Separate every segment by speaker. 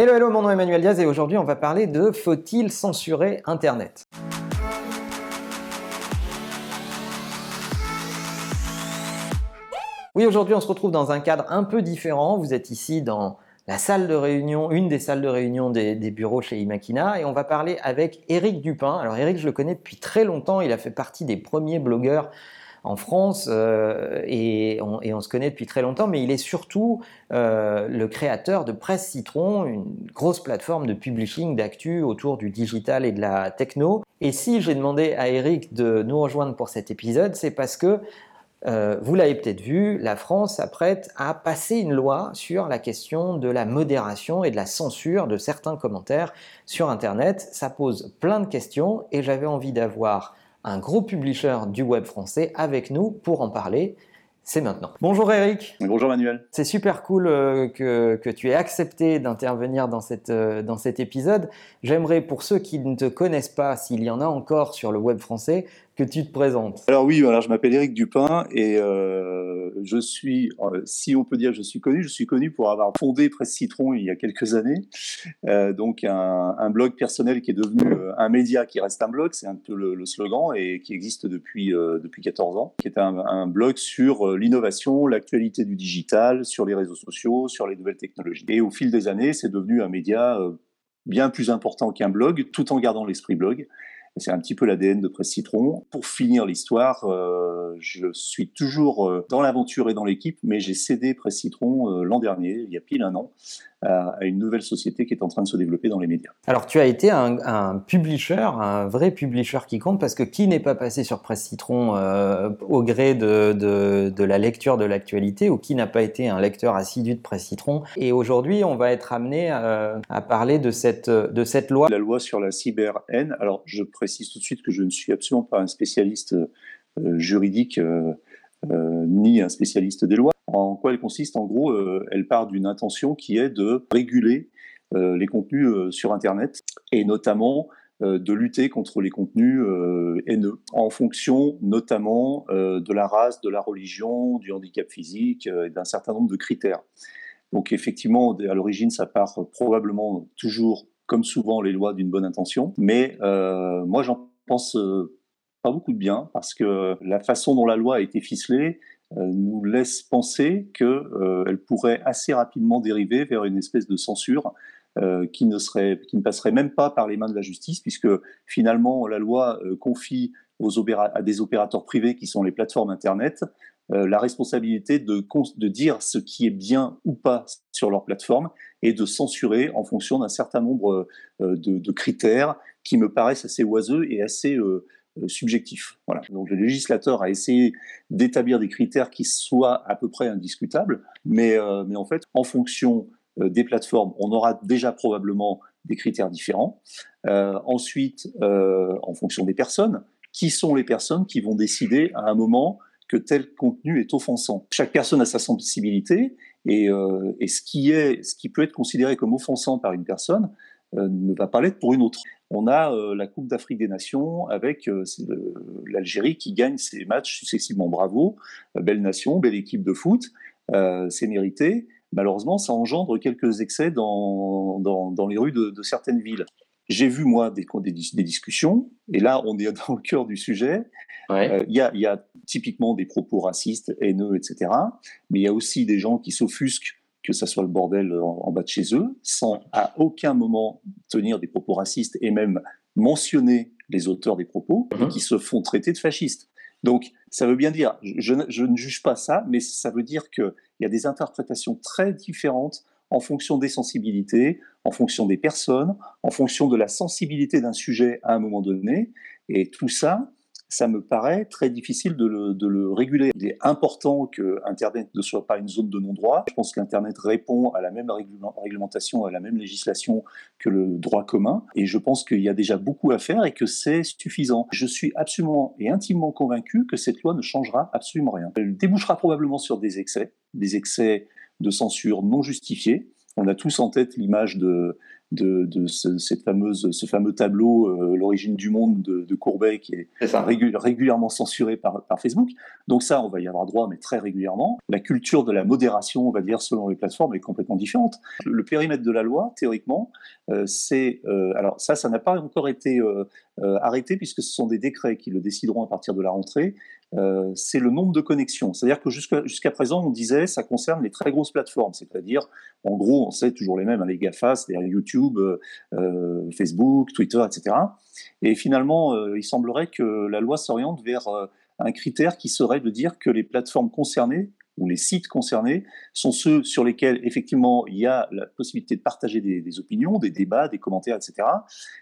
Speaker 1: Hello, hello, mon nom est Emmanuel Diaz et aujourd'hui on va parler de faut-il censurer Internet? Oui, aujourd'hui on se retrouve dans un cadre un peu différent. Vous êtes ici dans la salle de réunion, une des salles de réunion des, bureaux chez Imakina et on va parler avec Eric Dupin. Alors Eric, je le connais depuis très longtemps, il a fait partie des premiers blogueurs en France euh, et, on, se connaît depuis très longtemps, mais il est surtout euh, le créateur de Presse Citron, une grosse plateforme de publishing, d'actu autour du digital et de la techno. Et si j'ai demandé à Eric de nous rejoindre pour cet épisode, c'est parce que euh, vous l'avez peut-être vu, la France s'apprête à passer une loi sur la question de la modération et de la censure de certains commentaires sur Internet. Ça pose plein de questions et j'avais envie d'avoir un gros publisher du web français avec nous pour en parler. C'est maintenant. Bonjour Eric.
Speaker 2: Bonjour Manuel.
Speaker 1: C'est super cool euh, que, tu aies accepté d'intervenir dans, euh, dans cet épisode. J'aimerais, pour ceux qui ne te connaissent pas, s'il y en a encore sur le web français, que tu te présentes.
Speaker 2: Alors oui, alors je m'appelle Eric Dupin et euh, je suis, euh, si on peut dire je suis connu, je suis connu pour avoir fondé Presse Citron il y a quelques années, euh, donc un, blog personnel qui est devenu un média qui reste un blog, c'est un peu le, slogan et qui existe depuis depuis 14 ans, qui est un blog sur l'innovation, l'actualité du digital, sur les réseaux sociaux, sur les nouvelles technologies. Et au fil des années, c'est devenu un média bien plus important qu'un blog, tout en gardant l'esprit blog. C'est un petit peu l'ADN de Presse Citron. Pour finir l'histoire, euh, je suis toujours euh, dans l'aventure et dans l'équipe, mais j'ai cédé Presse Citron euh, l'an dernier, il y a pile un an, à une nouvelle société qui est en train de se développer dans les médias.
Speaker 1: Alors tu as été un, publisher, un vrai publisher qui compte, parce que qui n'est pas passé sur Presse Citron au gré de, de, la lecture de l'actualité, ou qui n'a pas été un lecteur assidu de Presse Citron? Et aujourd'hui, on va être amené à, à parler de cette, de cette loi.
Speaker 2: La loi sur la cyber-haine. Alors je précise tout de suite que je ne suis absolument pas un spécialiste euh, juridique euh, euh, ni un spécialiste des lois. En quoi elle consiste En gros, elle part d'une intention qui est de réguler les contenus sur Internet et notamment de lutter contre les contenus haineux, en fonction notamment de la race, de la religion, du handicap physique et d'un certain nombre de critères. Donc effectivement, à l'origine, ça part probablement toujours comme souvent les lois d'une bonne intention. Mais euh, moi, j'en pense euh, pas beaucoup de bien parce que la façon dont la loi a été ficelée euh, nous laisse penser qu'elle pourrait assez rapidement dériver vers une espèce de censure qui ne serait, qui ne passerait même pas par les mains de la justice, puisque finalement la loi confie aux à des opérateurs privés qui sont les plateformes Internet euh, la responsabilité de, de dire ce qui est bien ou pas sur leur plateforme et de censurer en fonction d'un certain nombre euh, de, critères qui me paraissent assez oiseux et assez euh, subjectifs. Voilà. Donc le législateur a essayé d'établir des critères qui soient à peu près indiscutables, mais, mais en fait, en fonction des plateformes, on aura déjà probablement des critères différents. ensuite, en fonction des personnes, qui sont les personnes qui vont décider à un moment que tel contenu est offensant. Chaque personne a sa sensibilité et, euh, et ce, qui est, ce qui peut être considéré comme offensant par une personne euh, ne va pas l'être pour une autre. On a euh, la Coupe d'Afrique des Nations avec l'Algérie qui gagne ses matchs successivement. Bravo, belle nation, belle équipe de foot, c'est mérité. Malheureusement, ça engendre quelques excès dans, dans, dans les rues de, de certaines villes. J'ai vu, moi, des, des, discussions, et là, on est dans le cœur du sujet. Euh, il y, a, y, a, typiquement des propos racistes, haineux, etc. Mais il y a aussi des gens qui s'offusquent que ça soit le bordel en, bas de chez eux, sans à aucun moment tenir des propos racistes et même mentionner les auteurs des propos, et mhm. qui se font traiter de fascistes. Donc, ça veut bien dire, je, je ne juge pas ça, mais ça veut dire qu'il y a des interprétations très différentes en fonction des sensibilités, en fonction des personnes, en fonction de la sensibilité d'un sujet à un moment donné. Et tout ça, ça me paraît très difficile de le, réguler. Il est important que Internet ne soit pas une zone de non-droit. Je pense qu'Internet répond à la même réglementation, à la même législation que le droit commun. Et je pense qu'il y a déjà beaucoup à faire et que c'est suffisant. Je suis absolument et intimement convaincu que cette loi ne changera absolument rien. Elle débouchera probablement sur des excès, des excès de censure non justifiée, On a tous en tête l'image de, de, cette fameuse, ce fameux tableau, euh, l'origine du monde de, Courbet, qui est, régulièrement censuré par, Facebook. Donc ça, on va y avoir droit, mais très régulièrement. La culture de la modération, on va dire, selon les plateformes, est complètement différente. Le, périmètre de la loi, théoriquement, euh, c'est... Euh, alors ça, ça n'a pas encore été arrêté, puisque ce sont des décrets qui le décideront à partir de la rentrée. Euh, c'est le nombre de connexions. C'est-à-dire que jusqu'à présent, on disait ça concerne les très grosses plateformes, c'est-à-dire, en gros, on sait toujours les mêmes, hein, les GAFA, c'est-à-dire YouTube, euh, euh, Facebook, Twitter, etc. Et finalement, il semblerait que la loi s'oriente vers un critère qui serait de dire que les plateformes concernées ou les sites concernés sont ceux sur lesquels effectivement il y a la possibilité de partager des, opinions, des débats, des commentaires, etc.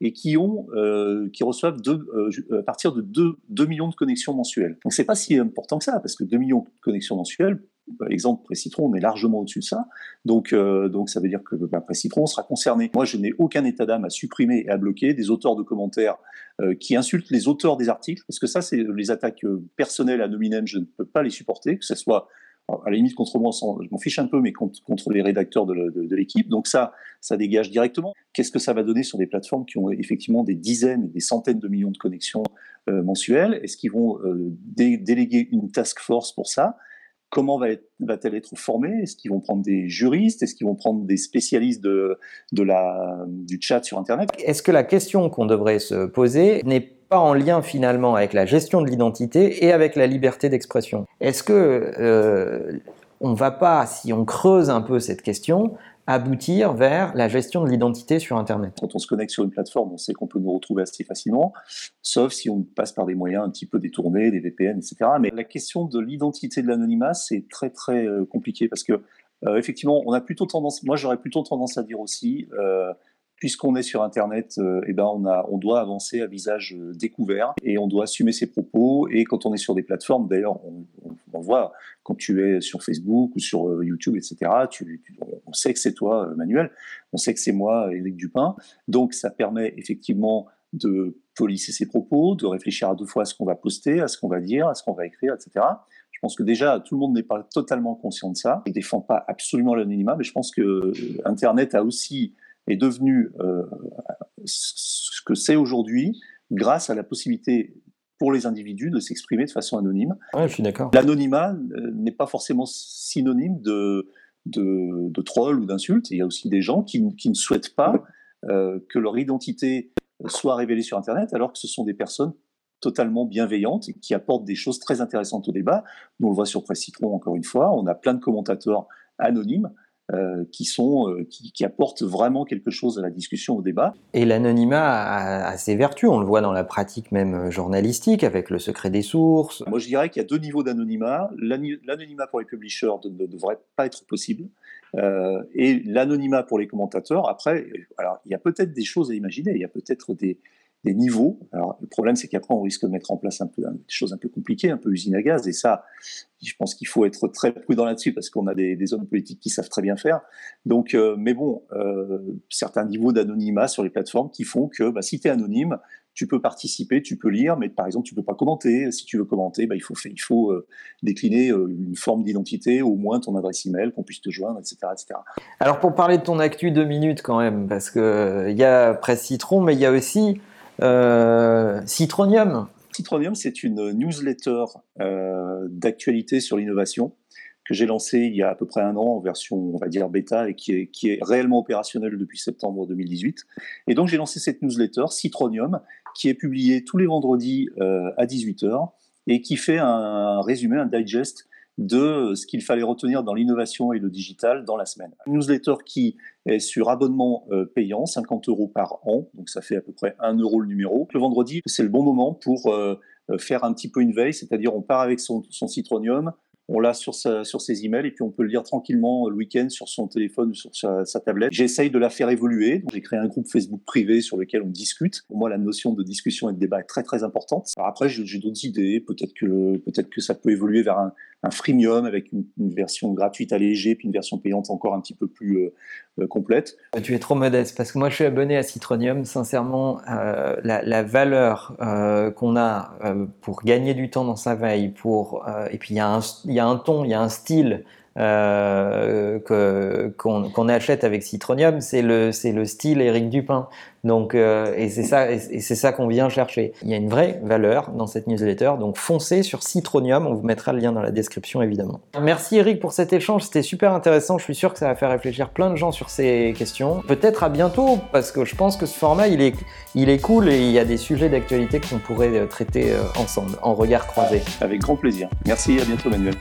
Speaker 2: et qui ont, euh, qui reçoivent euh, à partir de 2, millions de connexions mensuelles. Donc c'est pas si important que ça parce que 2 millions de connexions mensuelles, bah, exemple Précitron, on est largement au-dessus de ça. Donc, euh, donc ça veut dire que bah, sera concerné. Moi, je n'ai aucun état d'âme à supprimer et à bloquer des auteurs de commentaires qui insultent les auteurs des articles, parce que ça, c'est les attaques personnelles à nominem, je ne peux pas les supporter, que ce soit à la limite contre moi, je m'en fiche un peu, mais contre, les rédacteurs de, l'équipe. Donc ça, ça dégage directement. Qu'est-ce que ça va donner sur des plateformes qui ont effectivement des dizaines, des centaines de millions de connexions euh, mensuelles? Est-ce qu'ils vont euh, déléguer une task force pour ça? Comment va-t-elle être formée? Est-ce qu'ils vont prendre des juristes? Est-ce qu'ils vont prendre des spécialistes de, du chat sur Internet?
Speaker 1: Est-ce que la question qu'on devrait se poser n'est pas en lien finalement avec la gestion de l'identité et avec la liberté d'expression? Est-ce que euh, on va pas, si on creuse un peu cette question, aboutir vers la gestion de l'identité sur Internet
Speaker 2: Quand on se connecte sur une plateforme, on sait qu'on peut nous retrouver assez facilement, sauf si on passe par des moyens un petit peu détournés, des VPN, etc. Mais la question de l'identité de l'anonymat, c'est très très euh, compliqué parce que euh, effectivement, on a plutôt tendance, moi j'aurais plutôt tendance à dire aussi, euh, puisqu'on est sur Internet, euh, eh ben on, a, on doit avancer à visage euh, découvert et on doit assumer ses propos. Et quand on est sur des plateformes, d'ailleurs, on, on, voit quand tu es sur Facebook ou sur euh, YouTube, etc., tu, on sait que c'est toi, Manuel, on sait que c'est moi, Éric Dupin. Donc ça permet effectivement de polisser ses propos, de réfléchir à deux fois à ce qu'on va poster, à ce qu'on va dire, à ce qu'on va écrire, etc. Je pense que déjà, tout le monde n'est pas totalement conscient de ça. Je ne défends pas absolument l'anonymat, mais je pense que Internet a aussi est devenu euh, ce que c'est aujourd'hui grâce à la possibilité pour les individus de s'exprimer de façon anonyme.
Speaker 1: Ouais, je suis d'accord.
Speaker 2: L'anonymat euh, n'est pas forcément synonyme de, de, de troll ou d'insulte. Il y a aussi des gens qui, qui ne souhaitent pas euh, que leur identité soit révélée sur Internet, alors que ce sont des personnes totalement bienveillantes et qui apportent des choses très intéressantes au débat. Nous, on le voit sur Presse Citron, encore une fois. On a plein de commentateurs anonymes euh, qui sont euh, qui, apportent vraiment quelque chose à la discussion, au débat.
Speaker 1: Et l'anonymat a, ses vertus, on le voit dans la pratique même euh, journalistique avec le secret des sources.
Speaker 2: Moi, je dirais qu'il y a deux niveaux d'anonymat. L'anonymat pour les publishers ne devrait pas être possible. et l'anonymat pour les commentateurs, après, alors il y a peut-être des choses à imaginer, il y a peut-être des, des niveaux. Alors, le problème, c'est qu'après, on risque de mettre en place un peu des choses un peu compliquées, un peu usine à gaz. Et ça, je pense qu'il faut être très prudent là-dessus parce qu'on a des, hommes politiques qui savent très bien faire. Donc, euh, mais bon, euh, certains niveaux d'anonymat sur les plateformes qui font que bah, si tu es anonyme, tu peux participer, tu peux lire, mais par exemple, tu peux pas commenter. Si tu veux commenter, bah, il faut, euh, décliner une forme d'identité, au moins ton adresse email, qu'on puisse te joindre, etc., etc.
Speaker 1: Alors, pour parler de ton actu, deux minutes quand même, parce que il y a Presse Citron, mais il y a aussi Citronium.
Speaker 2: Citronium, c'est une newsletter euh, d'actualité sur l'innovation que j'ai lancée il y a à peu près un an en version, on va dire, bêta et qui est, qui est réellement opérationnelle depuis septembre 2018. Et donc j'ai lancé cette newsletter, Citronium, qui est publiée tous les vendredis euh, à 18h et qui fait un résumé, un digest de ce qu'il fallait retenir dans l'innovation et le digital dans la semaine. Une newsletter qui est sur abonnement euh, payant, 50 euros par an, donc ça fait à peu près 1 euro le numéro. Le vendredi, c'est le bon moment pour euh, euh, faire un petit peu une veille, c'est-à-dire on part avec son, Citronium, on l'a sur, sur ses emails et puis on peut le lire tranquillement le week-end sur son téléphone ou sur sa, tablette. J'essaye de la faire évoluer. J'ai créé un groupe Facebook privé sur lequel on discute. Pour moi, la notion de discussion et de débat est très très importante. après, j'ai d'autres idées. Peut-être que peut-être que ça peut évoluer vers un, un freemium avec une, version gratuite allégée puis une version payante encore un petit peu plus euh, euh, complète.
Speaker 1: Tu es trop modeste parce que moi je suis abonné à Citronium. Sincèrement, euh, la, valeur qu'on a pour gagner du temps dans sa veille, pour et puis il y a un ton, il y a un style euh, qu'on achète avec Citronium, c'est le, le style Éric Dupin. Donc, euh, et c'est ça, et c'est ça qu'on vient chercher. Il y a une vraie valeur dans cette newsletter. Donc, foncez sur Citronium. On vous mettra le lien dans la description, évidemment. Merci Eric pour cet échange. C'était super intéressant. Je suis sûr que ça va faire réfléchir plein de gens sur ces questions. Peut-être à bientôt, parce que je pense que ce format, il est, il est cool et il y a des sujets d'actualité qu'on pourrait traiter ensemble, en regard croisé.
Speaker 2: Avec grand plaisir. Merci. À bientôt, Manuel.